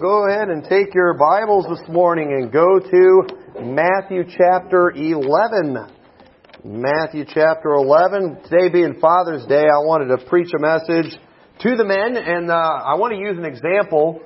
Go ahead and take your Bibles this morning and go to Matthew chapter 11. Matthew chapter 11. Today being Father's Day, I wanted to preach a message to the men, and uh, I want to use an example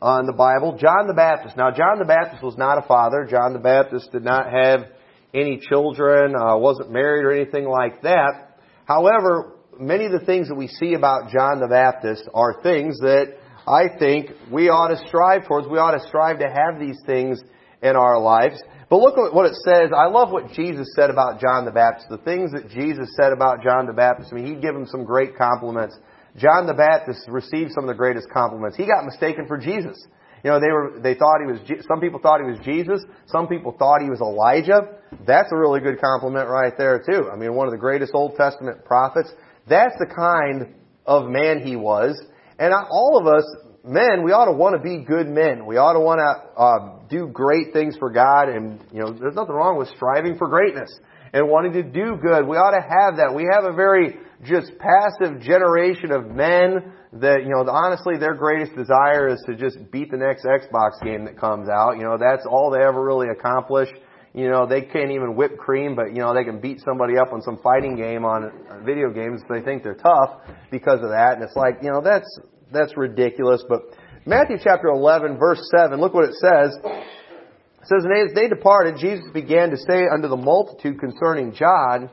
in the Bible. John the Baptist. Now, John the Baptist was not a father. John the Baptist did not have any children, uh, wasn't married or anything like that. However, many of the things that we see about John the Baptist are things that I think we ought to strive towards. We ought to strive to have these things in our lives. But look at what it says. I love what Jesus said about John the Baptist. The things that Jesus said about John the Baptist. I mean, he'd give him some great compliments. John the Baptist received some of the greatest compliments. He got mistaken for Jesus. You know, they were, they thought he was, some people thought he was Jesus. Some people thought he was Elijah. That's a really good compliment right there too. I mean, one of the greatest Old Testament prophets. That's the kind of man he was. And all of us, men, we ought to want to be good men. We ought to want to uh, do great things for God. And, you know, there's nothing wrong with striving for greatness and wanting to do good. We ought to have that. We have a very just passive generation of men that, you know, honestly, their greatest desire is to just beat the next Xbox game that comes out. You know, that's all they ever really accomplish. You know, they can't even whip cream, but, you know, they can beat somebody up on some fighting game on video games they think they're tough because of that. And it's like, you know, that's, that's ridiculous. But Matthew chapter 11 verse 7, look what it says. It says, And as they departed, Jesus began to say unto the multitude concerning John,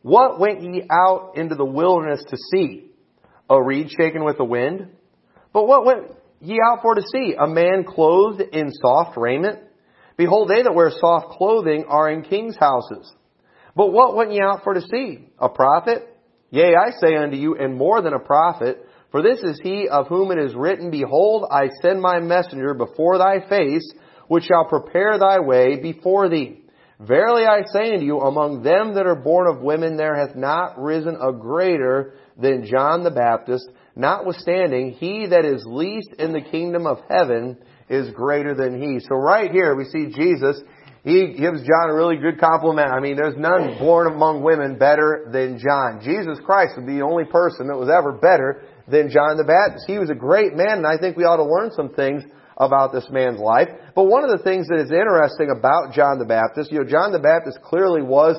What went ye out into the wilderness to see? A reed shaken with the wind? But what went ye out for to see? A man clothed in soft raiment? Behold, they that wear soft clothing are in kings' houses. But what went ye out for to see? A prophet? Yea, I say unto you, and more than a prophet, for this is he of whom it is written, Behold, I send my messenger before thy face, which shall prepare thy way before thee. Verily I say unto you, among them that are born of women there hath not risen a greater than John the Baptist. Notwithstanding, he that is least in the kingdom of heaven is greater than he. So right here we see Jesus. He gives John a really good compliment. I mean, there's none born among women better than John. Jesus Christ would be the only person that was ever better than John the Baptist. He was a great man, and I think we ought to learn some things about this man's life. But one of the things that is interesting about John the Baptist, you know, John the Baptist clearly was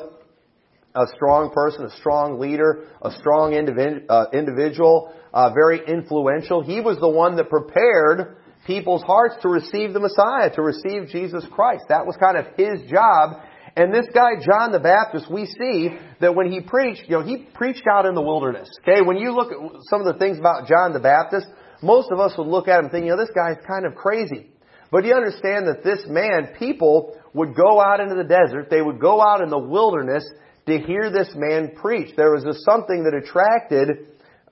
a strong person, a strong leader, a strong uh, individual, uh, very influential. He was the one that prepared people's hearts to receive the Messiah, to receive Jesus Christ. That was kind of his job. And this guy, John the Baptist, we see that when he preached, you know, he preached out in the wilderness. Okay, when you look at some of the things about John the Baptist, most of us would look at him and think, you know, this guy's kind of crazy. But you understand that this man, people would go out into the desert, they would go out in the wilderness to hear this man preach. There was a, something that attracted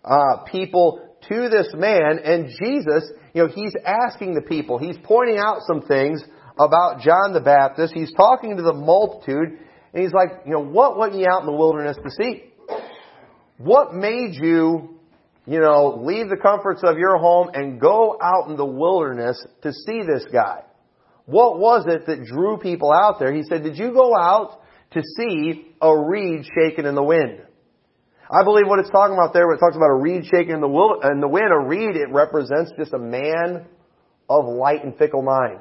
uh, people to this man, and Jesus, you know, he's asking the people, he's pointing out some things about John the Baptist. He's talking to the multitude, and he's like, you know, what went you out in the wilderness to see? What made you you know, leave the comforts of your home and go out in the wilderness to see this guy. What was it that drew people out there? He said, did you go out to see a reed shaken in the wind? I believe what it's talking about there, when it talks about a reed shaken in the, in the wind, a reed, it represents just a man of light and fickle mind.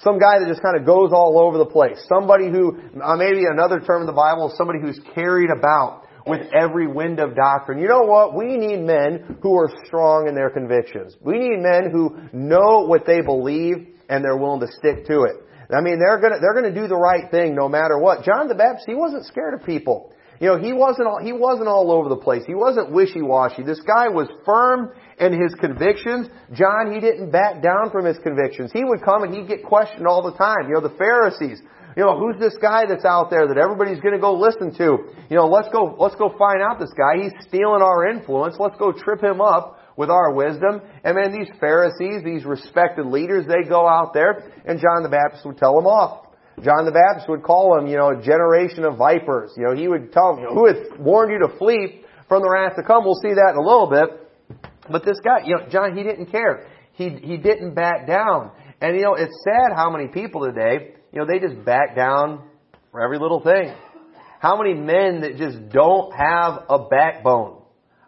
Some guy that just kind of goes all over the place. Somebody who, uh, maybe another term in the Bible, somebody who's carried about with every wind of doctrine. You know what? We need men who are strong in their convictions. We need men who know what they believe and they're willing to stick to it. I mean, they're gonna, they're gonna do the right thing no matter what. John the Baptist, he wasn't scared of people. You know, he wasn't all, he wasn't all over the place. He wasn't wishy-washy. This guy was firm in his convictions. John, he didn't back down from his convictions. He would come and he'd get questioned all the time. You know, the Pharisees, you know, who's this guy that's out there that everybody's going to go listen to? You know, let's go, let's go find out this guy. He's stealing our influence. Let's go trip him up with our wisdom. And then these Pharisees, these respected leaders, they go out there and John the Baptist would tell them off. John the Baptist would call them, you know, a generation of vipers. You know, he would tell them, you know, who hath warned you to flee from the wrath to come? We'll see that in a little bit. But this guy, you know, John, he didn't care. He, he didn't back down. And you know, it's sad how many people today, you know, they just back down for every little thing. How many men that just don't have a backbone?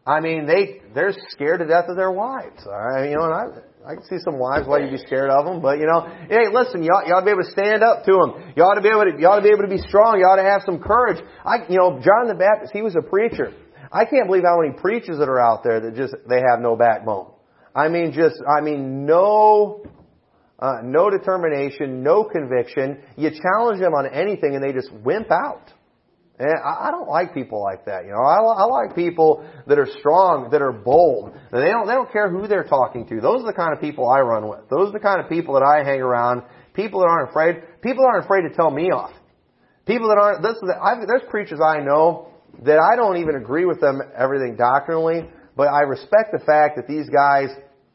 I mean, they they're scared to death of their wives. All right, you know, and I, I can see some wives why you'd be scared of them, but you know, hey, listen, you ought, you ought to be able to stand up to them. You ought to be able to, you ought to be able to be strong. You ought to have some courage. I, you know, John the Baptist, he was a preacher. I can't believe how many preachers that are out there that just, they have no backbone. I mean, just, I mean, no, uh, no determination, no conviction. You challenge them on anything and they just wimp out. And I don't like people like that. You know, I, I like people that are strong, that are bold. They don't, they don't care who they're talking to. Those are the kind of people I run with. Those are the kind of people that I hang around. People that aren't afraid. People that aren't afraid to tell me off. People that aren't, this, I've, there's preachers I know that I don't even agree with them everything doctrinally, but I respect the fact that these guys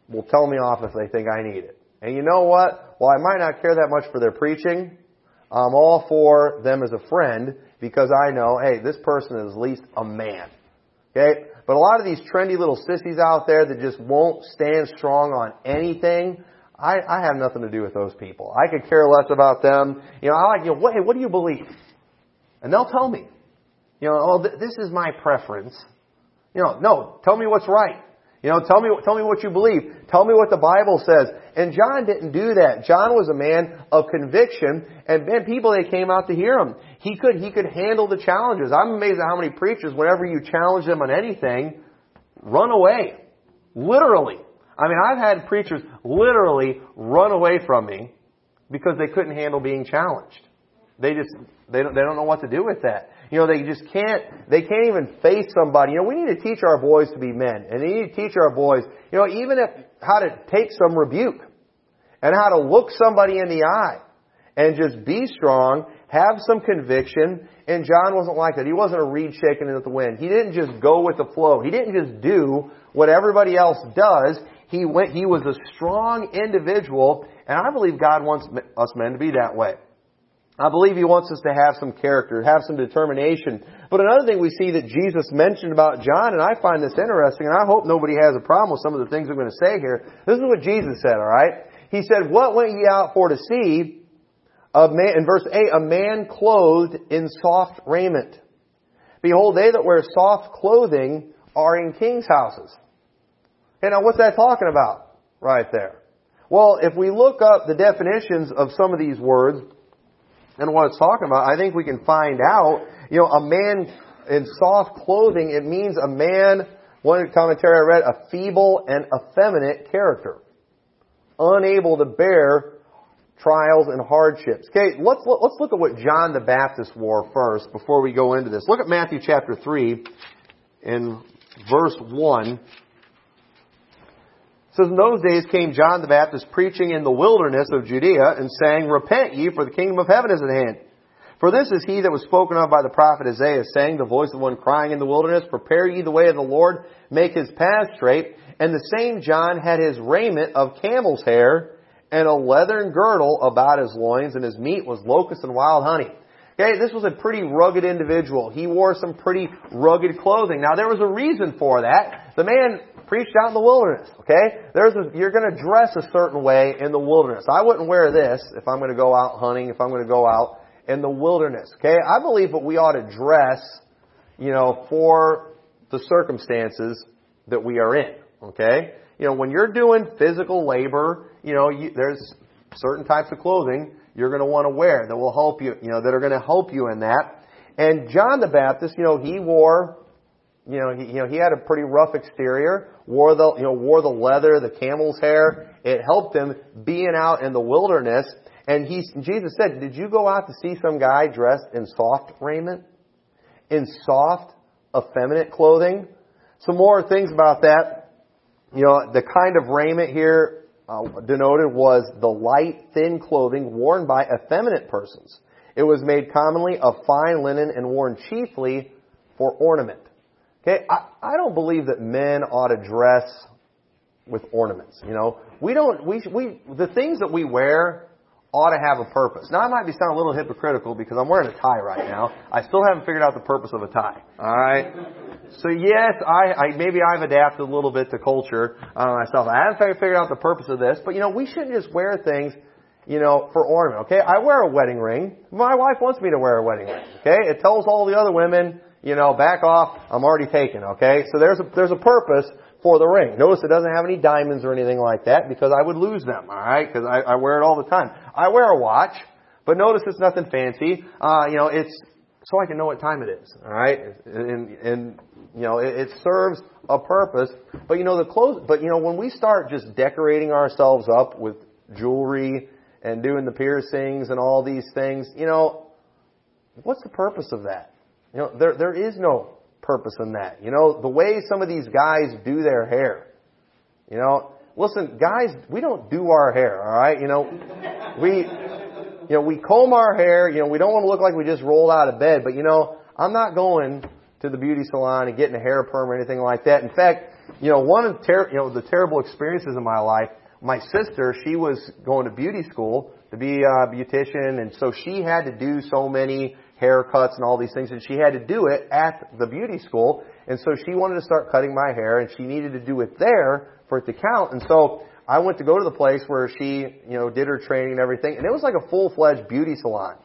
will tell me off if they think I need it. And you know what? While I might not care that much for their preaching, I'm all for them as a friend because I know, hey, this person is at least a man. Okay? But a lot of these trendy little sissies out there that just won't stand strong on anything, I, I have nothing to do with those people. I could care less about them. You know, I like, you know, what, hey, what do you believe? And they'll tell me. You know, oh, th- this is my preference. You know, no, tell me what's right. You know, tell me, tell me what you believe. Tell me what the Bible says. And John didn't do that. John was a man of conviction, and man, people they came out to hear him. He could, he could handle the challenges. I'm amazed at how many preachers, whenever you challenge them on anything, run away. Literally. I mean, I've had preachers literally run away from me because they couldn't handle being challenged. They just, they don't, they don't know what to do with that. You know, they just can't, they can't even face somebody. You know, we need to teach our boys to be men. And we need to teach our boys, you know, even if, how to take some rebuke. And how to look somebody in the eye. And just be strong, have some conviction. And John wasn't like that. He wasn't a reed shaken in the wind. He didn't just go with the flow. He didn't just do what everybody else does. He went, he was a strong individual. And I believe God wants us men to be that way. I believe he wants us to have some character, have some determination. But another thing we see that Jesus mentioned about John, and I find this interesting, and I hope nobody has a problem with some of the things I'm going to say here. This is what Jesus said, alright? He said, What went ye out for to see? A man, in verse 8, a man clothed in soft raiment. Behold, they that wear soft clothing are in king's houses. Okay, now what's that talking about? Right there. Well, if we look up the definitions of some of these words, and what it's talking about, I think we can find out, you know, a man in soft clothing, it means a man, one commentary I read, a feeble and effeminate character. Unable to bear trials and hardships. Okay, let's, let's look at what John the Baptist wore first before we go into this. Look at Matthew chapter 3 in verse 1 says, In those days came John the Baptist preaching in the wilderness of Judea and saying, Repent ye, for the kingdom of heaven is at hand. For this is he that was spoken of by the prophet Isaiah, saying, The voice of one crying in the wilderness, Prepare ye the way of the Lord, make his path straight. And the same John had his raiment of camel's hair, and a leathern girdle about his loins, and his meat was locust and wild honey. Okay, this was a pretty rugged individual. He wore some pretty rugged clothing. Now there was a reason for that. The man preached out in the wilderness. Okay? There's a, you're going to dress a certain way in the wilderness. I wouldn't wear this if I'm going to go out hunting, if I'm going to go out in the wilderness. Okay? I believe that we ought to dress, you know, for the circumstances that we are in. Okay? You know, when you're doing physical labor, you know, you, there's certain types of clothing you're going to want to wear that will help you, you know, that are going to help you in that. And John the Baptist, you know, he wore you know, he, you know, he had a pretty rough exterior, wore the, you know, wore the leather, the camel's hair. It helped him being out in the wilderness. And he, Jesus said, did you go out to see some guy dressed in soft raiment? In soft, effeminate clothing? Some more things about that. You know, the kind of raiment here uh, denoted was the light, thin clothing worn by effeminate persons. It was made commonly of fine linen and worn chiefly for ornament. Okay, I, I don't believe that men ought to dress with ornaments. You know, we don't. We we the things that we wear ought to have a purpose. Now, I might be sounding a little hypocritical because I'm wearing a tie right now. I still haven't figured out the purpose of a tie. All right. So yes, I, I maybe I've adapted a little bit to culture uh, myself. I haven't figured out the purpose of this, but you know, we shouldn't just wear things, you know, for ornament. Okay, I wear a wedding ring. My wife wants me to wear a wedding ring. Okay, it tells all the other women, you know, back off, I'm already taken, okay? So there's a, there's a purpose for the ring. Notice it doesn't have any diamonds or anything like that because I would lose them, alright? Because I, I wear it all the time. I wear a watch, but notice it's nothing fancy. Uh, you know, it's so I can know what time it is, alright? And, and, you know, it, it serves a purpose. But you know, the clothes, but you know, when we start just decorating ourselves up with jewelry and doing the piercings and all these things, you know, what's the purpose of that? You know, there, there is no purpose in that. You know, the way some of these guys do their hair. You know, listen, guys, we don't do our hair, alright? You know, we, you know, we comb our hair, you know, we don't want to look like we just rolled out of bed, but you know, I'm not going to the beauty salon and getting a hair perm or anything like that. In fact, you know, one of ter- you know, the terrible experiences in my life, my sister, she was going to beauty school to be a beautician, and so she had to do so many haircuts and all these things, and she had to do it at the beauty school, and so she wanted to start cutting my hair, and she needed to do it there for it to count, and so I went to go to the place where she, you know, did her training and everything, and it was like a full-fledged beauty salon.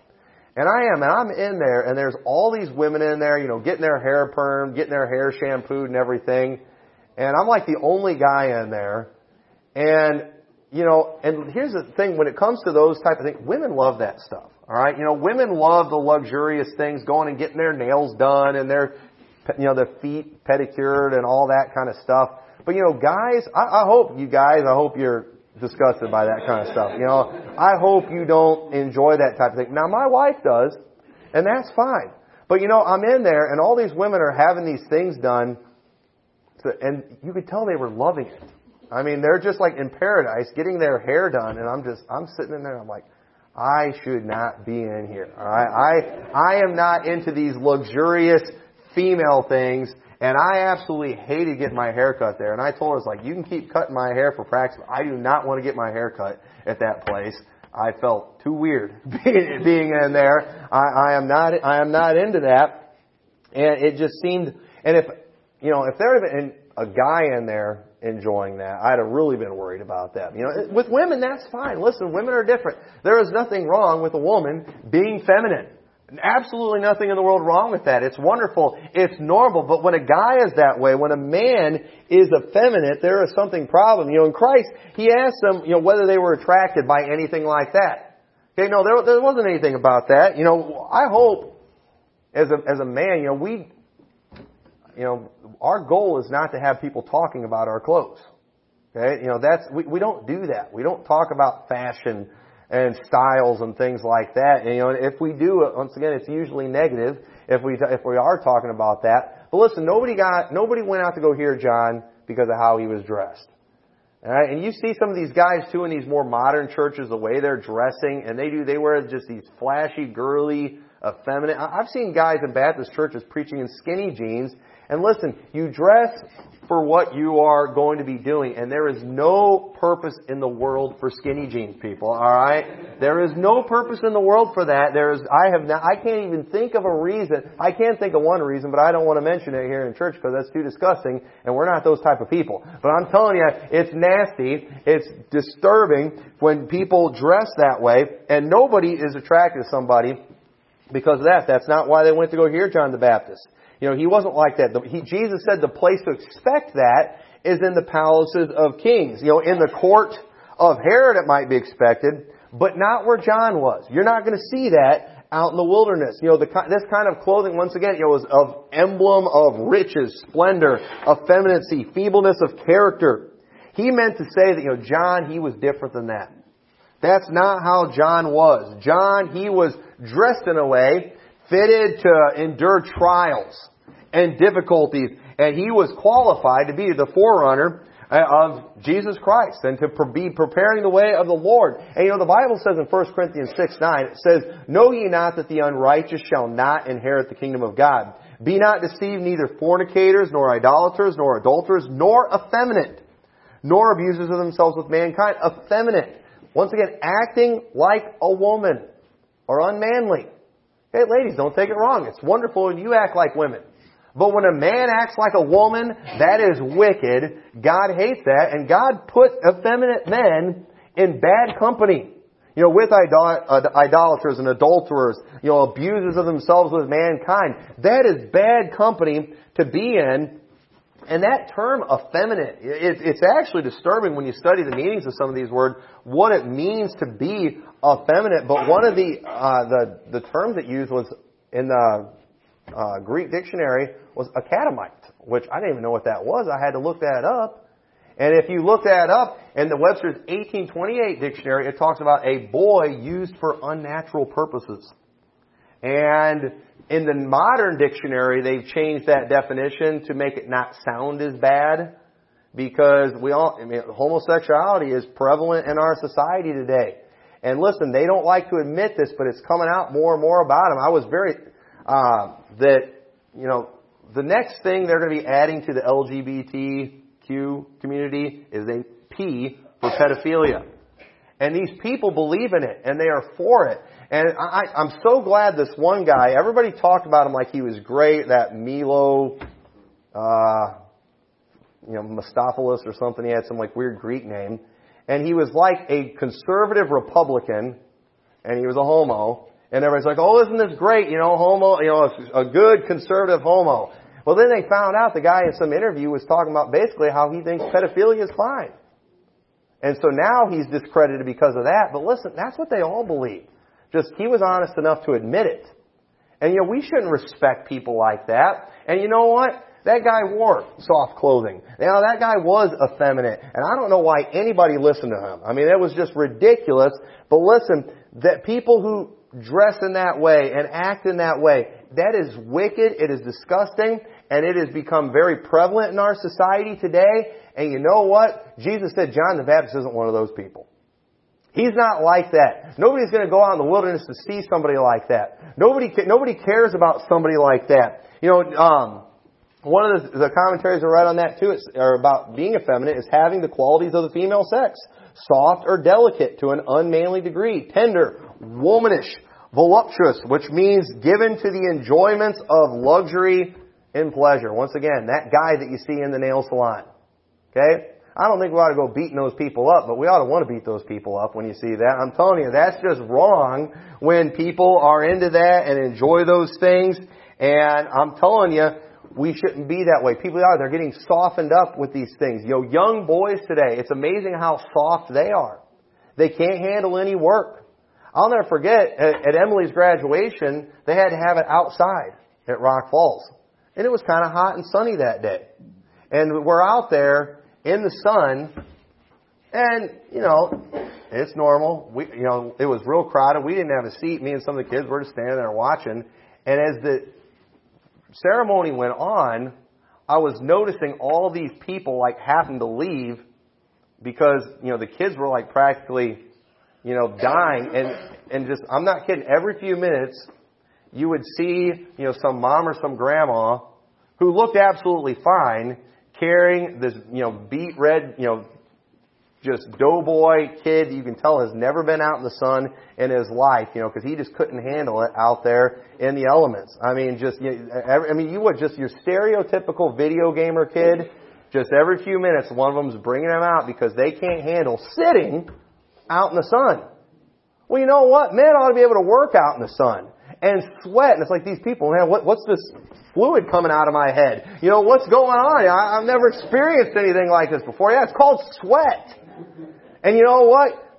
And I am, and I'm in there, and there's all these women in there, you know, getting their hair permed, getting their hair shampooed and everything. And I'm like the only guy in there. And, you know, and here's the thing, when it comes to those type of things, women love that stuff. Alright? You know, women love the luxurious things, going and getting their nails done and their, you know, their feet pedicured and all that kind of stuff. But you know, guys, I, I hope you guys, I hope you're disgusted by that kind of stuff. You know, I hope you don't enjoy that type of thing. Now my wife does, and that's fine. But you know, I'm in there and all these women are having these things done to, and you could tell they were loving it. I mean, they're just like in paradise getting their hair done and I'm just, I'm sitting in there I'm like, I should not be in here. Alright? I, I am not into these luxurious female things and I absolutely hated getting my hair cut there. And I told her, I was like, you can keep cutting my hair for practice. I do not want to get my hair cut at that place. I felt too weird being, being in there. I, I am not, I am not into that. And it just seemed, and if, you know, if there had been a guy in there enjoying that, I'd have really been worried about that. You know, with women, that's fine. Listen, women are different. There is nothing wrong with a woman being feminine. Absolutely nothing in the world wrong with that. It's wonderful. It's normal. But when a guy is that way, when a man is effeminate, there is something problem. You know, in Christ, He asked them, you know, whether they were attracted by anything like that. Okay, no, there, there wasn't anything about that. You know, I hope as a, as a man, you know, we, you know, our goal is not to have people talking about our clothes. Okay, you know, that's, we, we don't do that. We don't talk about fashion and styles and things like that. And, you know, if we do it, once again, it's usually negative if we if we are talking about that. But listen, nobody got nobody went out to go hear John because of how he was dressed. All right, and you see some of these guys too in these more modern churches, the way they're dressing, and they do they wear just these flashy, girly, effeminate. I've seen guys in Baptist churches preaching in skinny jeans. And listen, you dress for what you are going to be doing. And there is no purpose in the world for skinny jeans, people. All right, there is no purpose in the world for that. There is. I have not. I can't even think of a reason. I can't think of one reason, but I don't want to mention it here in church because that's too disgusting, and we're not those type of people. But I'm telling you, it's nasty. It's disturbing when people dress that way, and nobody is attracted to somebody because of that. That's not why they went to go hear John the Baptist. You know, he wasn't like that. He, Jesus said the place to expect that is in the palaces of kings. You know, in the court of Herod it might be expected, but not where John was. You're not going to see that out in the wilderness. You know, the, this kind of clothing, once again, you know, was of emblem of riches, splendor, effeminacy, feebleness of character. He meant to say that, you know, John, he was different than that. That's not how John was. John, he was dressed in a way fitted to endure trials and difficulties, and he was qualified to be the forerunner uh, of Jesus Christ and to be preparing the way of the Lord. And you know, the Bible says in 1 Corinthians 6, 9, it says, Know ye not that the unrighteous shall not inherit the kingdom of God? Be not deceived, neither fornicators, nor idolaters, nor adulterers, nor effeminate, nor abusers of themselves with mankind. Effeminate. Once again, acting like a woman, or unmanly. Hey, ladies, don't take it wrong. It's wonderful when you act like women. But when a man acts like a woman, that is wicked. God hates that, and God put effeminate men in bad company. You know, with uh, idolaters and adulterers, you know, abusers of themselves with mankind. That is bad company to be in. And that term effeminate, it, it's actually disturbing when you study the meanings of some of these words, what it means to be effeminate. But one of the, uh, the, the terms it used was in the uh, Greek dictionary was catamite, which I didn't even know what that was. I had to look that up. And if you look that up in the Webster's 1828 dictionary, it talks about a boy used for unnatural purposes. And in the modern dictionary, they've changed that definition to make it not sound as bad because we all, I mean, homosexuality is prevalent in our society today. And listen, they don't like to admit this, but it's coming out more and more about them. I was very, uh, that, you know, the next thing they're going to be adding to the LGBTQ community is a P for pedophilia. And these people believe in it and they are for it. And I, I'm so glad this one guy, everybody talked about him like he was great, that Milo, uh, you know, Mustophilos or something. He had some like weird Greek name. And he was like a conservative Republican, and he was a homo. And everybody's like, oh, isn't this great? You know, homo, you know, a good conservative homo. Well, then they found out the guy in some interview was talking about basically how he thinks pedophilia is fine. And so now he's discredited because of that. But listen, that's what they all believe. Just he was honest enough to admit it. And you know, we shouldn't respect people like that. And you know what? That guy wore soft clothing. Know, that guy was effeminate. And I don't know why anybody listened to him. I mean, that was just ridiculous. But listen, that people who dress in that way and act in that way, that is wicked, it is disgusting, and it has become very prevalent in our society today. And you know what? Jesus said John the Baptist isn't one of those people. He's not like that. Nobody's going to go out in the wilderness to see somebody like that. Nobody, nobody cares about somebody like that. You know, um, one of the, the commentaries I read on that too, or about being effeminate, is having the qualities of the female sex. Soft or delicate to an unmanly degree. Tender, womanish, voluptuous, which means given to the enjoyments of luxury and pleasure. Once again, that guy that you see in the nail salon. Okay? I don't think we ought to go beating those people up, but we ought to want to beat those people up when you see that. I'm telling you, that's just wrong when people are into that and enjoy those things. And I'm telling you, we shouldn't be that way. People are, they're getting softened up with these things. Know, young boys today, it's amazing how soft they are. They can't handle any work. I'll never forget, at, at Emily's graduation, they had to have it outside at Rock Falls. And it was kind of hot and sunny that day. And we're out there, in the sun, and you know, it's normal. We, you know, it was real crowded. We didn't have a seat. Me and some of the kids were just standing there watching. And as the ceremony went on, I was noticing all these people like having to leave because you know the kids were like practically, you know, dying. And and just I'm not kidding. Every few minutes, you would see you know some mom or some grandma who looked absolutely fine carrying this, you know, beet red, you know, just doughboy kid you can tell has never been out in the sun in his life, you know, because he just couldn't handle it out there in the elements. I mean, just, you know, I mean, you would just your stereotypical video gamer kid. Just every few minutes, one of them's bringing them out because they can't handle sitting out in the sun. Well, you know what? Men ought to be able to work out in the sun and sweat. And it's like these people, man, what, what's this fluid coming out of my head? You know, what's going on? I, I've never experienced anything like this before. Yeah, it's called sweat. And you know what?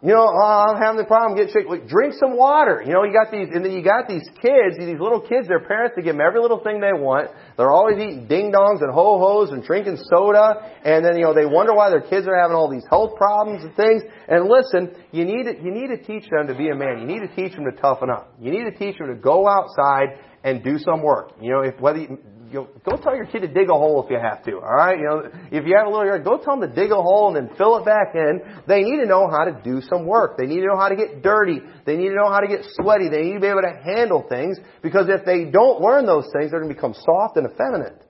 You know, oh, I'm having the problem getting sick. Like, drink some water. You know, you got these, and then you got these kids, these little kids, their parents, they give them every little thing they want. They're always eating ding dongs and ho hos and drinking soda. And then, you know, they wonder why their kids are having all these health problems and things. And listen, you need to, you need to teach them to be a man. You need to teach them to toughen up. You need to teach them to go outside and do some work. You know, if whether you, you go tell your kid to dig a hole if you have to. All right, you know, if you have a little yard, go tell them to dig a hole and then fill it back in. They need to know how to do some work. They need to know how to get dirty. They need to know how to get sweaty. They need to be able to handle things because if they don't learn those things, they're going to become soft and effeminate.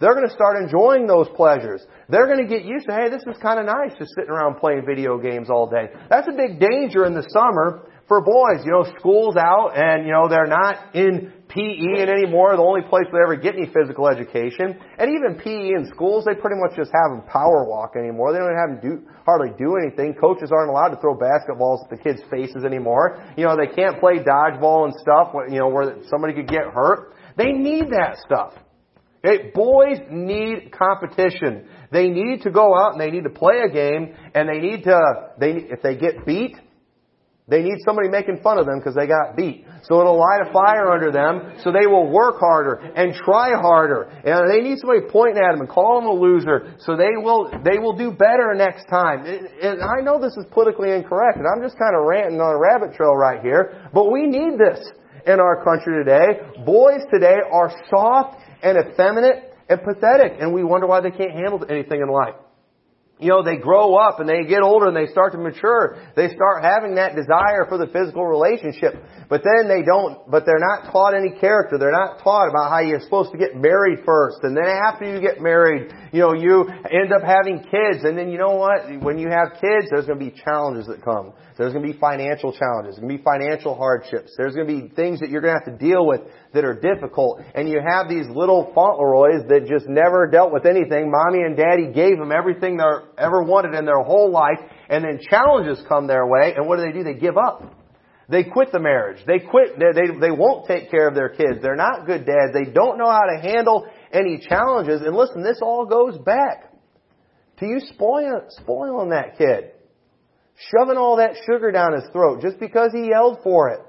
They're going to start enjoying those pleasures. They're going to get used to, hey, this is kind of nice just sitting around playing video games all day. That's a big danger in the summer for boys. You know, school's out and, you know, they're not in PE and anymore, the only place they ever get any physical education. And even PE in schools, they pretty much just have them power walk anymore. They don't have them do, hardly do anything. Coaches aren't allowed to throw basketballs at the kids' faces anymore. You know, they can't play dodgeball and stuff, you know, where somebody could get hurt. They need that stuff. Okay, boys need competition. They need to go out and they need to play a game and they need to, they, if they get beat, they need somebody making fun of them because they got beat. So it'll light a fire under them so they will work harder and try harder. And they need somebody pointing at them and calling them a loser so they will, they will do better next time. And I know this is politically incorrect and I'm just kind of ranting on a rabbit trail right here, but we need this in our country today. Boys today are soft and effeminate and pathetic and we wonder why they can't handle anything in life you know, they grow up and they get older and they start to mature. They start having that desire for the physical relationship. But then they don't, but they're not taught any character. They're not taught about how you're supposed to get married first. And then after you get married, you know, you end up having kids. And then you know what? When you have kids, there's going to be challenges that come. There's going to be financial challenges. There's going to be financial hardships. There's going to be things that you're going to have to deal with that are difficult. And you have these little Fauntleroys that just never dealt with anything. Mommy and daddy gave them everything they ever wanted in their whole life. And then challenges come their way. And what do they do? They give up. They quit the marriage. They quit. They, they, they won't take care of their kids. They're not good dads. They don't know how to handle any challenges. And listen, this all goes back to you spoiling, spoiling that kid shoving all that sugar down his throat just because he yelled for it.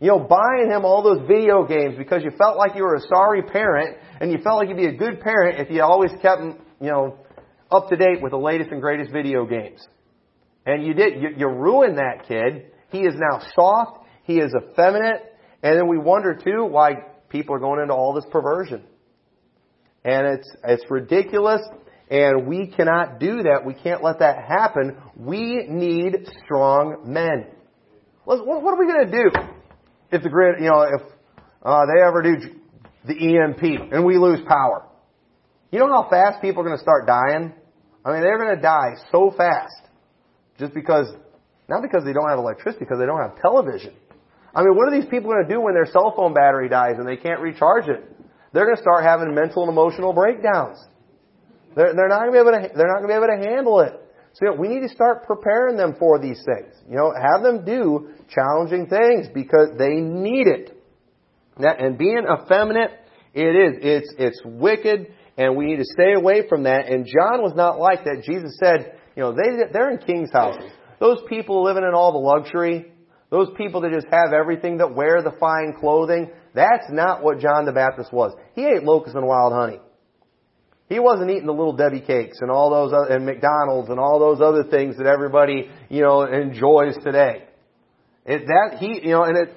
You know, buying him all those video games because you felt like you were a sorry parent and you felt like you'd be a good parent if you always kept him, you know, up to date with the latest and greatest video games. And you did, you, you ruined that kid. He is now soft. He is effeminate. And then we wonder too why people are going into all this perversion. And it's, it's ridiculous. And we cannot do that. We can't let that happen. We need strong men. What, are we going to do if the grid, you know, if uh, they ever do the EMP and we lose power? You know how fast people are going to start dying? I mean, they're going to die so fast just because, not because they don't have electricity, because they don't have television. I mean, what are these people going to do when their cell phone battery dies and they can't recharge it? They're going to start having mental and emotional breakdowns. They're, they're not going to be able to, they're not going to be able to handle it. So we need to start preparing them for these things. You know, have them do challenging things because they need it. And being effeminate, it is. It's, it's wicked and we need to stay away from that. And John was not like that. Jesus said, you know, they, they're in king's houses. Those people living in all the luxury, those people that just have everything, that wear the fine clothing, that's not what John the Baptist was. He ate locusts and wild honey. He wasn't eating the little Debbie cakes and all those other, and McDonald's and all those other things that everybody, you know, enjoys today. It, that he, you know, and it,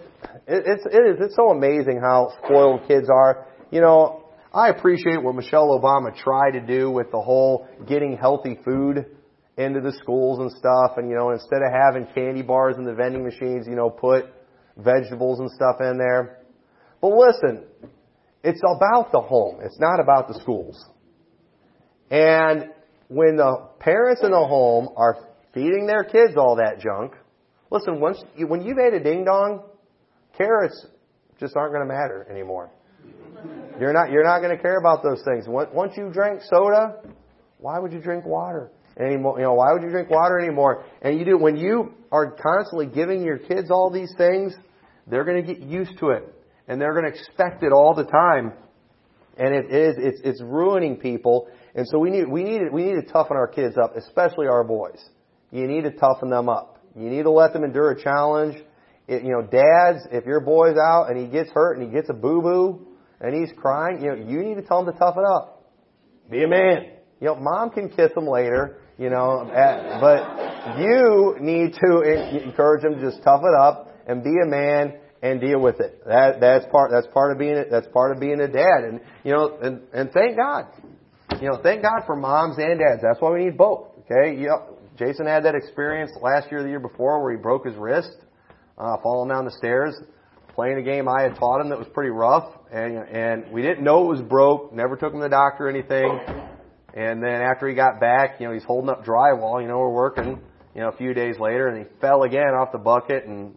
it it's, it is, it's so amazing how spoiled kids are. You know, I appreciate what Michelle Obama tried to do with the whole getting healthy food into the schools and stuff. And, you know, instead of having candy bars in the vending machines, you know, put vegetables and stuff in there. But listen, it's about the home. It's not about the schools. And when the parents in the home are feeding their kids all that junk, listen, once you, when you've ate a ding dong, carrots just aren't going to matter anymore. You're not you're not going to care about those things. Once you drink soda, why would you drink water anymore? You know, why would you drink water anymore? And you do when you are constantly giving your kids all these things, they're going to get used to it, and they're going to expect it all the time. And it is it's it's ruining people and so we need, we need, we need to toughen our kids up, especially our boys. You need to toughen them up. You need to let them endure a challenge. It, you know, dads, if your boy's out and he gets hurt and he gets a boo-boo and he's crying, you know, you need to tell him to toughen up. Be a man. You know, mom can kiss him later, you know, at, but you need to encourage him to just tough it up and be a man and deal with it. That that's part that's part of being that's part of being a dad. And you know, and, and thank God. You know, thank God for moms and dads. That's why we need both. Okay. Yep. Jason had that experience last year, the year before, where he broke his wrist, uh, falling down the stairs, playing a game I had taught him that was pretty rough, and and we didn't know it was broke. Never took him to the doctor or anything. And then after he got back, you know, he's holding up drywall. You know, we're working. You know, a few days later, and he fell again off the bucket, and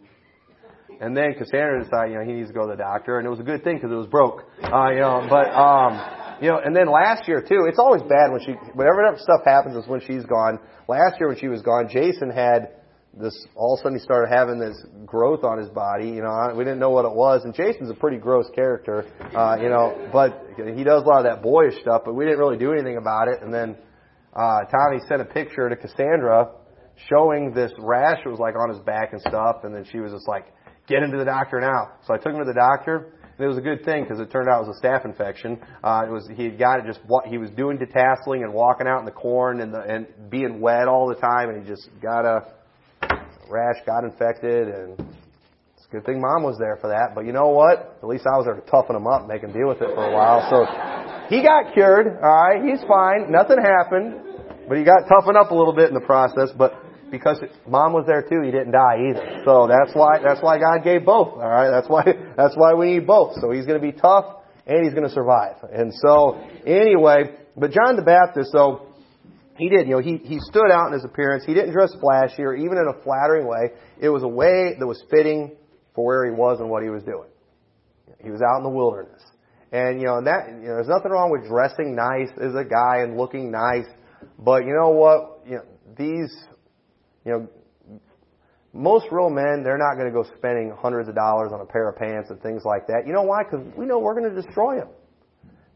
and then Cassandra decided, you know, he needs to go to the doctor, and it was a good thing because it was broke. Uh, you know, but um you know, and then last year too, it's always bad when she, whenever that stuff happens is when she's gone. Last year when she was gone, Jason had this all of a sudden he started having this growth on his body. You know, we didn't know what it was. And Jason's a pretty gross character, uh, you know, but he does a lot of that boyish stuff. But we didn't really do anything about it. And then uh, Tommy sent a picture to Cassandra showing this rash that was like on his back and stuff. And then she was just like, "Get into the doctor now." So I took him to the doctor. And it was a good thing because it turned out it was a staph infection. Uh, it was he had got it just what he was doing detasseling and walking out in the corn and the, and being wet all the time, and he just got a rash, got infected, and it's a good thing mom was there for that. But you know what? At least I was there to toughen him up, make him deal with it for a while. So he got cured. All right, he's fine. Nothing happened, but he got toughened up a little bit in the process. But because mom was there too, he didn't die either. So that's why that's why God gave both. All right, that's why that's why we need both. So he's going to be tough and he's going to survive. And so anyway, but John the Baptist, so he did. You know, he, he stood out in his appearance. He didn't dress flashy or even in a flattering way. It was a way that was fitting for where he was and what he was doing. He was out in the wilderness. And, you know, and that, you know, there's nothing wrong with dressing nice as a guy and looking nice. But you know what? You know, these, you know, most real men, they're not going to go spending hundreds of dollars on a pair of pants and things like that. You know why? Because we know we're going to destroy them.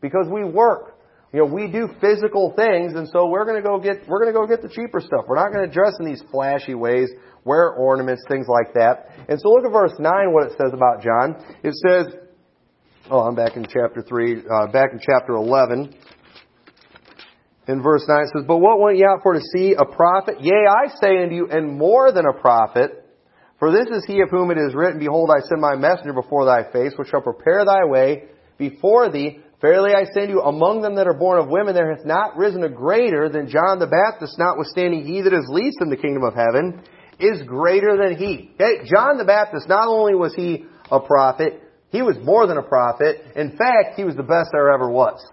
Because we work you know, we do physical things, and so we're going to go get we're going to go get the cheaper stuff. We're not going to dress in these flashy ways, wear ornaments, things like that. And so look at verse nine, what it says about John. It says, oh, I'm back in chapter three, uh, back in chapter eleven. In verse 9 it says, But what went ye out for to see? A prophet? Yea, I say unto you, and more than a prophet. For this is he of whom it is written, Behold, I send my messenger before thy face, which shall prepare thy way before thee. Verily I say to you, among them that are born of women, there hath not risen a greater than John the Baptist, notwithstanding he that is least in the kingdom of heaven is greater than he. Okay? John the Baptist, not only was he a prophet, he was more than a prophet. In fact, he was the best there ever was.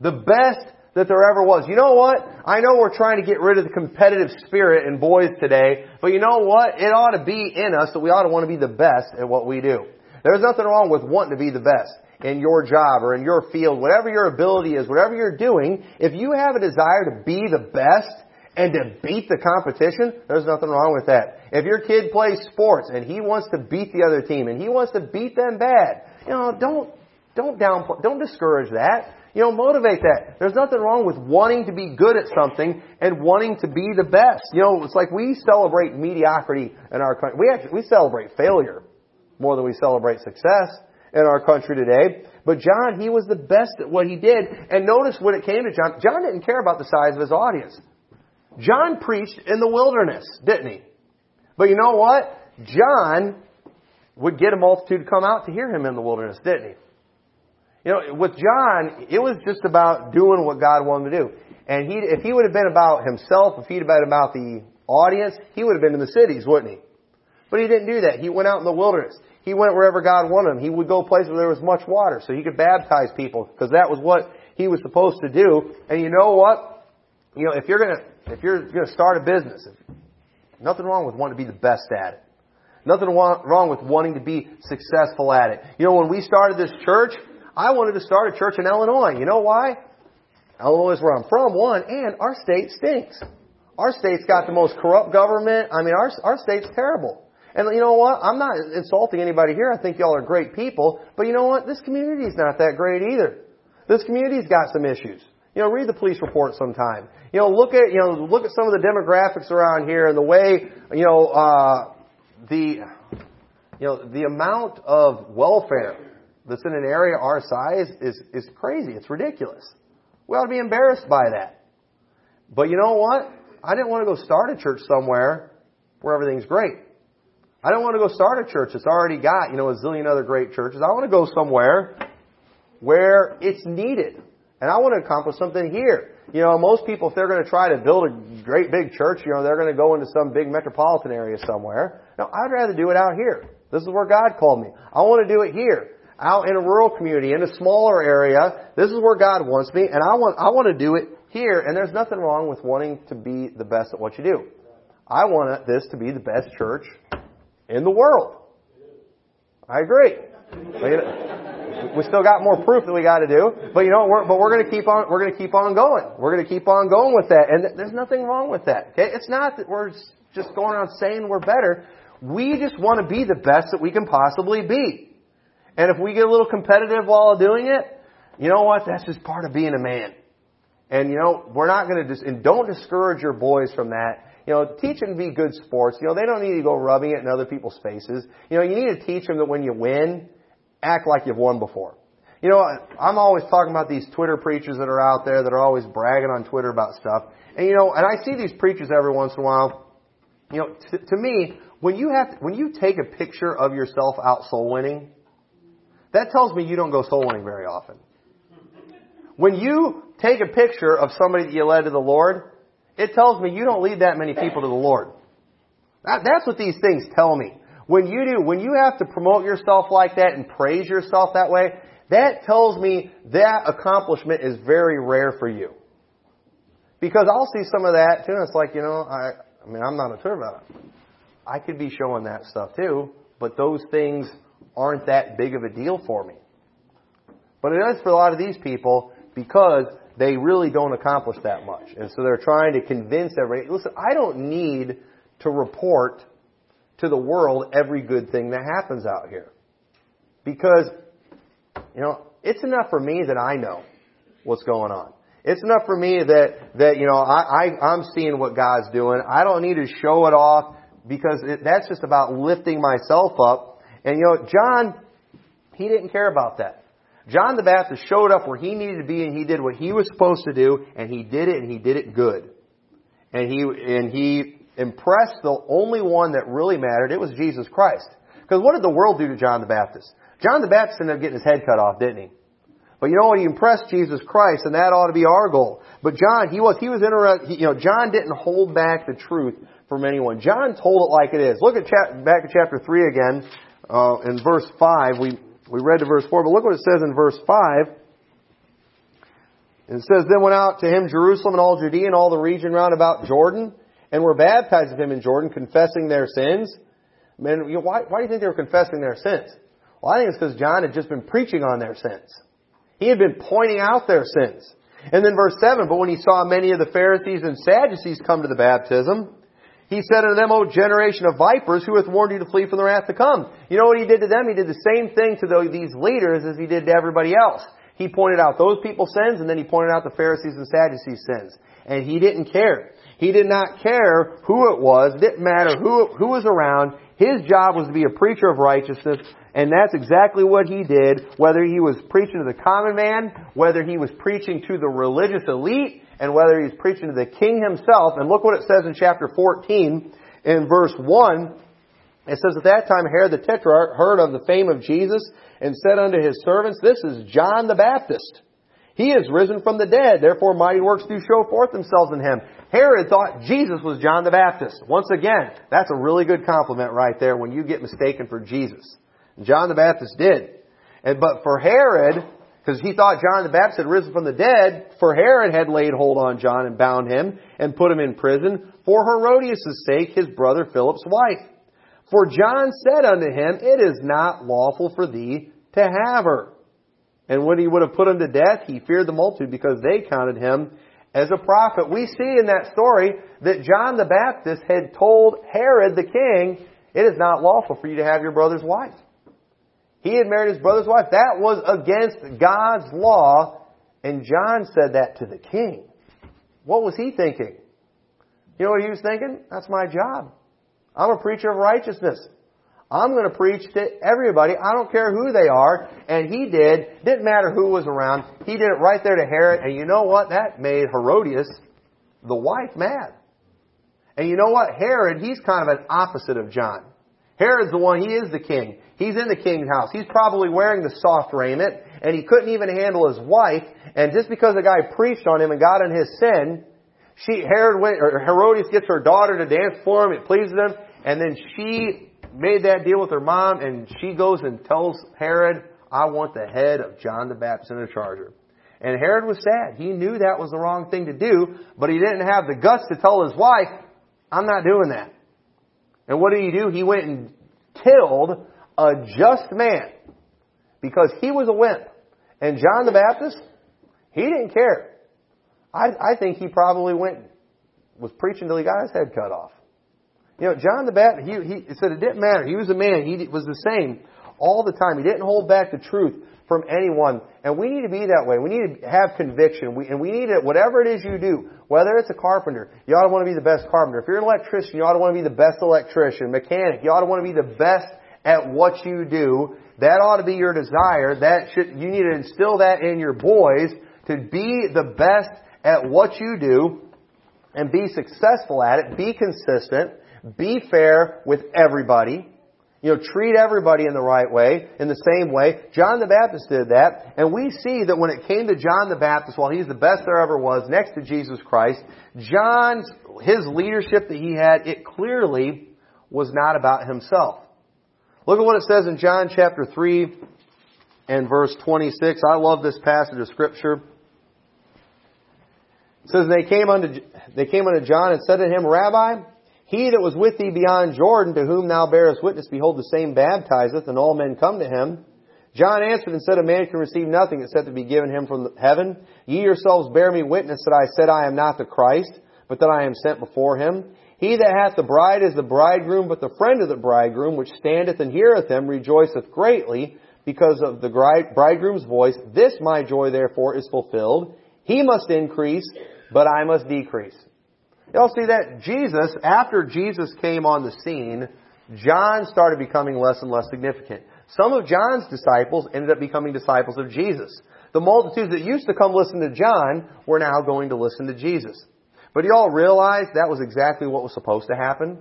The best that there ever was. You know what? I know we're trying to get rid of the competitive spirit in boys today, but you know what? It ought to be in us that we ought to want to be the best at what we do. There's nothing wrong with wanting to be the best in your job or in your field, whatever your ability is, whatever you're doing, if you have a desire to be the best and to beat the competition, there's nothing wrong with that. If your kid plays sports and he wants to beat the other team and he wants to beat them bad, you know, don't, don't down, don't discourage that. You know, motivate that. There's nothing wrong with wanting to be good at something and wanting to be the best. You know, it's like we celebrate mediocrity in our country. We actually, we celebrate failure more than we celebrate success in our country today. But John, he was the best at what he did. And notice when it came to John, John didn't care about the size of his audience. John preached in the wilderness, didn't he? But you know what? John would get a multitude to come out to hear him in the wilderness, didn't he? You know, with John, it was just about doing what God wanted to do. And he, if he would have been about himself, if he'd have been about the audience, he would have been in the cities, wouldn't he? But he didn't do that. He went out in the wilderness. He went wherever God wanted him. He would go places where there was much water so he could baptize people because that was what he was supposed to do. And you know what? You know, if you're gonna, if you're gonna start a business, nothing wrong with wanting to be the best at it. Nothing wrong with wanting to be successful at it. You know, when we started this church, I wanted to start a church in Illinois. You know why? Illinois is where I'm from, one, and our state stinks. Our state's got the most corrupt government. I mean, our, our state's terrible. And you know what? I'm not insulting anybody here. I think y'all are great people. But you know what? This community is not that great either. This community's got some issues. You know, read the police report sometime. You know, look at you know look at some of the demographics around here and the way you know uh, the you know the amount of welfare that's in an area our size is is crazy. It's ridiculous. We ought to be embarrassed by that. But you know what? I didn't want to go start a church somewhere where everything's great. I don't want to go start a church that's already got, you know, a zillion other great churches. I want to go somewhere where it's needed. And I want to accomplish something here. You know, most people, if they're going to try to build a great big church, you know, they're going to go into some big metropolitan area somewhere. No, I'd rather do it out here. This is where God called me. I want to do it here. Out in a rural community, in a smaller area. This is where God wants me, and I want, I want to do it here. And there's nothing wrong with wanting to be the best at what you do. I want this to be the best church in the world. I agree. We still got more proof that we got to do, but you know, we're, but we're going to keep on. We're going to keep on going. We're going to keep on going with that, and there's nothing wrong with that. Okay, it's not that we're just going around saying we're better. We just want to be the best that we can possibly be. And if we get a little competitive while doing it, you know what? That's just part of being a man. And you know, we're not going to just, and don't discourage your boys from that. You know, teach them to be good sports. You know, they don't need to go rubbing it in other people's faces. You know, you need to teach them that when you win, act like you've won before. You know, I'm always talking about these Twitter preachers that are out there that are always bragging on Twitter about stuff. And you know, and I see these preachers every once in a while. You know, t- to me, when you have to, when you take a picture of yourself out soul winning, that tells me you don't go soul winning very often. When you take a picture of somebody that you led to the Lord, it tells me you don't lead that many people to the Lord. That, that's what these things tell me. When you do, when you have to promote yourself like that and praise yourself that way, that tells me that accomplishment is very rare for you. Because I'll see some of that too, and it's like, you know, I, I mean, I'm not a tour I could be showing that stuff too, but those things aren't that big of a deal for me. But it is for a lot of these people because they really don't accomplish that much. And so they're trying to convince everybody, listen, I don't need to report to the world every good thing that happens out here. Because, you know, it's enough for me that I know what's going on. It's enough for me that, that, you know, I, I, I'm seeing what God's doing. I don't need to show it off because it, that's just about lifting myself up. And, you know, John, he didn't care about that. John the Baptist showed up where he needed to be and he did what he was supposed to do and he did it and he did it good. And he, and he impressed the only one that really mattered. It was Jesus Christ. Because what did the world do to John the Baptist? John the Baptist ended up getting his head cut off, didn't he? But you know what? He impressed Jesus Christ, and that ought to be our goal. But John, he was he was interested. You know, John didn't hold back the truth from anyone. John told it like it is. Look at chap, back at chapter three again, uh, in verse five. We we read to verse 4, but look what it says in verse 5. It says, Then went out to him Jerusalem and all Judea and all the region round about Jordan, and were baptized of him in Jordan, confessing their sins. Man, you know, why, why do you think they were confessing their sins? Well, I think it's because John had just been preaching on their sins. He had been pointing out their sins. And then verse 7, But when he saw many of the Pharisees and Sadducees come to the baptism, he said unto them, O generation of vipers, who hath warned you to flee from the wrath to come? You know what he did to them? He did the same thing to these leaders as he did to everybody else. He pointed out those people's sins, and then he pointed out the Pharisees and Sadducees' sins. And he didn't care. He did not care who it was. It didn't matter who, who was around. His job was to be a preacher of righteousness, and that's exactly what he did, whether he was preaching to the common man, whether he was preaching to the religious elite, and whether he's preaching to the king himself. And look what it says in chapter 14 in verse 1. It says, At that time Herod the Tetrarch heard of the fame of Jesus and said unto his servants, This is John the Baptist. He is risen from the dead, therefore mighty works do show forth themselves in him. Herod thought Jesus was John the Baptist. Once again, that's a really good compliment right there when you get mistaken for Jesus. John the Baptist did. And, but for Herod, because he thought John the Baptist had risen from the dead, for Herod had laid hold on John and bound him and put him in prison for Herodias' sake, his brother Philip's wife. For John said unto him, It is not lawful for thee to have her. And when he would have put him to death, he feared the multitude because they counted him as a prophet. We see in that story that John the Baptist had told Herod the king, It is not lawful for you to have your brother's wife. He had married his brother's wife. That was against God's law. And John said that to the king. What was he thinking? You know what he was thinking? That's my job. I'm a preacher of righteousness. I'm going to preach to everybody. I don't care who they are. And he did. Didn't matter who was around. He did it right there to Herod. And you know what? That made Herodias, the wife, mad. And you know what? Herod, he's kind of an opposite of John. Herod's the one, he is the king. He's in the king's house. He's probably wearing the soft raiment, and he couldn't even handle his wife. And just because the guy preached on him and got in his sin, she, Herod went, or Herodias gets her daughter to dance for him. It pleases him. And then she made that deal with her mom, and she goes and tells Herod, I want the head of John the Baptist in a charger. And Herod was sad. He knew that was the wrong thing to do, but he didn't have the guts to tell his wife, I'm not doing that. And what did he do? He went and killed a just man because he was a wimp. And John the Baptist, he didn't care. I, I think he probably went, was preaching till he got his head cut off. You know, John the Baptist, he, he said it didn't matter. He was a man. He was the same all the time. He didn't hold back the truth from anyone. And we need to be that way. We need to have conviction. We, and we need it, whatever it is you do, whether it's a carpenter, you ought to want to be the best carpenter. If you're an electrician, you ought to want to be the best electrician. Mechanic, you ought to want to be the best at what you do. That ought to be your desire. That should, you need to instill that in your boys to be the best at what you do and be successful at it. Be consistent. Be fair with everybody. You know, treat everybody in the right way, in the same way. John the Baptist did that, and we see that when it came to John the Baptist, while he's the best there ever was, next to Jesus Christ, John's, his leadership that he had, it clearly was not about himself. Look at what it says in John chapter 3 and verse 26. I love this passage of scripture. It says, they came unto, they came unto John and said to him, Rabbi, he that was with thee beyond Jordan, to whom thou bearest witness, behold, the same baptizeth, and all men come to him. John answered and said, A man can receive nothing except to be given him from heaven. Ye yourselves bear me witness that I said I am not the Christ, but that I am sent before him. He that hath the bride is the bridegroom, but the friend of the bridegroom, which standeth and heareth him, rejoiceth greatly because of the bridegroom's voice. This my joy therefore is fulfilled. He must increase, but I must decrease. Y'all see that? Jesus, after Jesus came on the scene, John started becoming less and less significant. Some of John's disciples ended up becoming disciples of Jesus. The multitudes that used to come listen to John were now going to listen to Jesus. But you all realize that was exactly what was supposed to happen?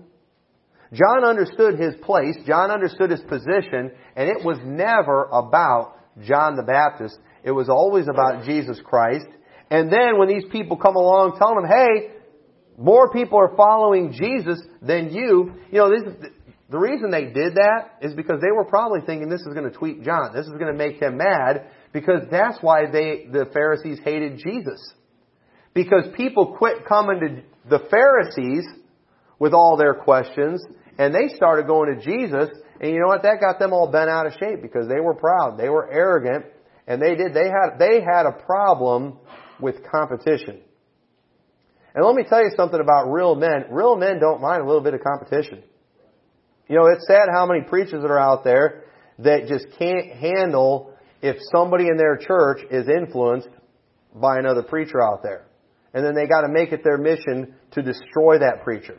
John understood his place, John understood his position, and it was never about John the Baptist. It was always about Jesus Christ. And then when these people come along telling him, hey, more people are following Jesus than you. You know, this, the reason they did that is because they were probably thinking this is going to tweak John. This is going to make him mad because that's why they, the Pharisees hated Jesus. Because people quit coming to the Pharisees with all their questions and they started going to Jesus and you know what? That got them all bent out of shape because they were proud. They were arrogant and they did, they had, they had a problem with competition. And let me tell you something about real men. Real men don't mind a little bit of competition. You know, it's sad how many preachers that are out there that just can't handle if somebody in their church is influenced by another preacher out there. And then they got to make it their mission to destroy that preacher.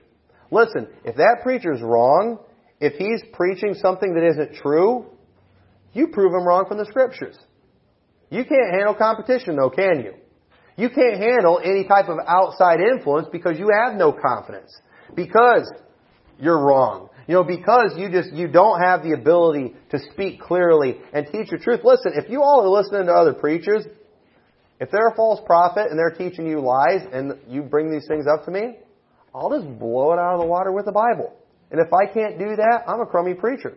Listen, if that preacher's wrong, if he's preaching something that isn't true, you prove him wrong from the scriptures. You can't handle competition though, can you? You can't handle any type of outside influence because you have no confidence. Because you're wrong. You know, because you just, you don't have the ability to speak clearly and teach the truth. Listen, if you all are listening to other preachers, if they're a false prophet and they're teaching you lies and you bring these things up to me, I'll just blow it out of the water with the Bible. And if I can't do that, I'm a crummy preacher.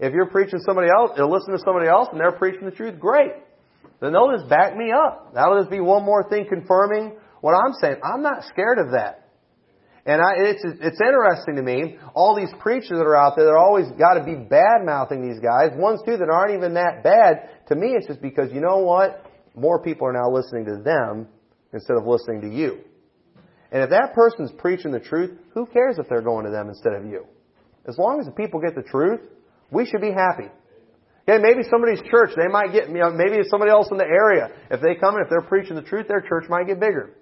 If you're preaching somebody else, or listen to somebody else and they're preaching the truth, great then they'll just back me up. That'll just be one more thing confirming what I'm saying. I'm not scared of that. And I, it's, it's interesting to me, all these preachers that are out there, they're always got to be bad mouthing these guys. Ones too that aren't even that bad. To me, it's just because, you know what? More people are now listening to them instead of listening to you. And if that person's preaching the truth, who cares if they're going to them instead of you? As long as the people get the truth, we should be happy. Okay, maybe somebody's church, they might get, you know, maybe somebody else in the area. If they come and if they're preaching the truth, their church might get bigger.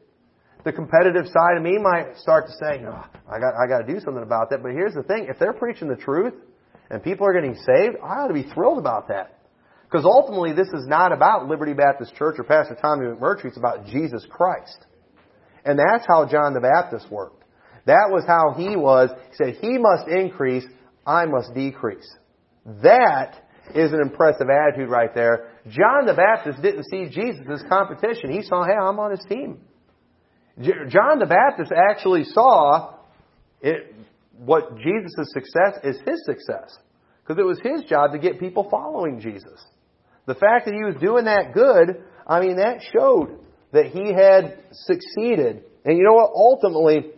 The competitive side of me might start to say, oh, I got, I got to do something about that. But here's the thing: if they're preaching the truth and people are getting saved, I ought to be thrilled about that. Because ultimately, this is not about Liberty Baptist Church or Pastor Tommy McMurtry. It's about Jesus Christ. And that's how John the Baptist worked. That was how he was. He said, He must increase, I must decrease. That is an impressive attitude right there. John the Baptist didn't see Jesus as competition. He saw, hey, I'm on his team. John the Baptist actually saw it, what Jesus' success is his success. Because it was his job to get people following Jesus. The fact that he was doing that good, I mean, that showed that he had succeeded. And you know what? Ultimately,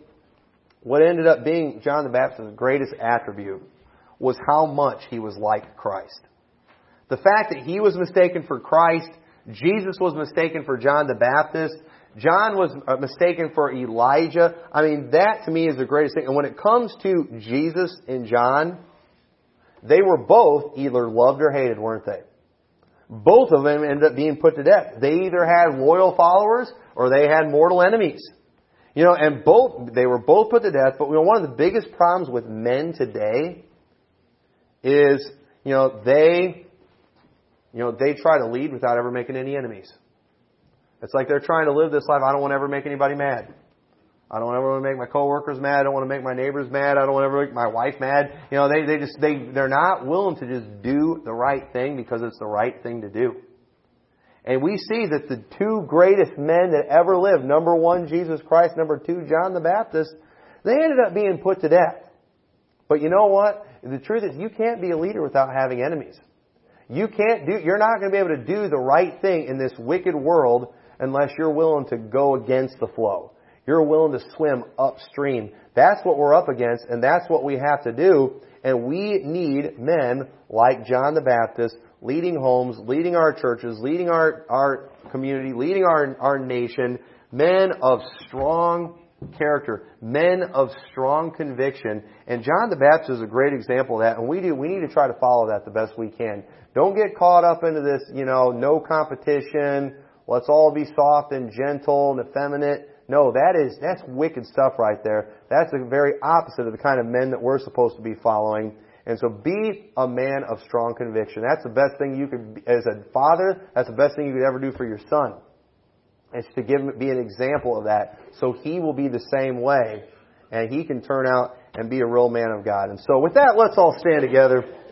what ended up being John the Baptist's greatest attribute was how much he was like Christ. The fact that he was mistaken for Christ, Jesus was mistaken for John the Baptist, John was uh, mistaken for Elijah. I mean, that to me is the greatest thing. And when it comes to Jesus and John, they were both either loved or hated, weren't they? Both of them ended up being put to death. They either had loyal followers or they had mortal enemies. You know, and both, they were both put to death, but you know, one of the biggest problems with men today is, you know, they, you know, they try to lead without ever making any enemies. It's like they're trying to live this life. I don't want to ever make anybody mad. I don't ever want to make my coworkers mad. I don't want to make my neighbors mad. I don't want to make my wife mad. You know, they, they just, they, they're not willing to just do the right thing because it's the right thing to do. And we see that the two greatest men that ever lived, number one, Jesus Christ, number two, John the Baptist, they ended up being put to death. But you know what? The truth is you can't be a leader without having enemies. You can't do, you're not going to be able to do the right thing in this wicked world unless you're willing to go against the flow. You're willing to swim upstream. That's what we're up against, and that's what we have to do. And we need men like John the Baptist leading homes, leading our churches, leading our, our community, leading our, our nation, men of strong character, men of strong conviction. And John the Baptist is a great example of that, and we do, we need to try to follow that the best we can. Don't get caught up into this, you know, no competition, let's all be soft and gentle and effeminate. No, that is, that's wicked stuff right there. That's the very opposite of the kind of men that we're supposed to be following. And so be a man of strong conviction. That's the best thing you could, as a father, that's the best thing you could ever do for your son. Is to give be an example of that. So he will be the same way. And he can turn out and be a real man of God. And so with that, let's all stand together.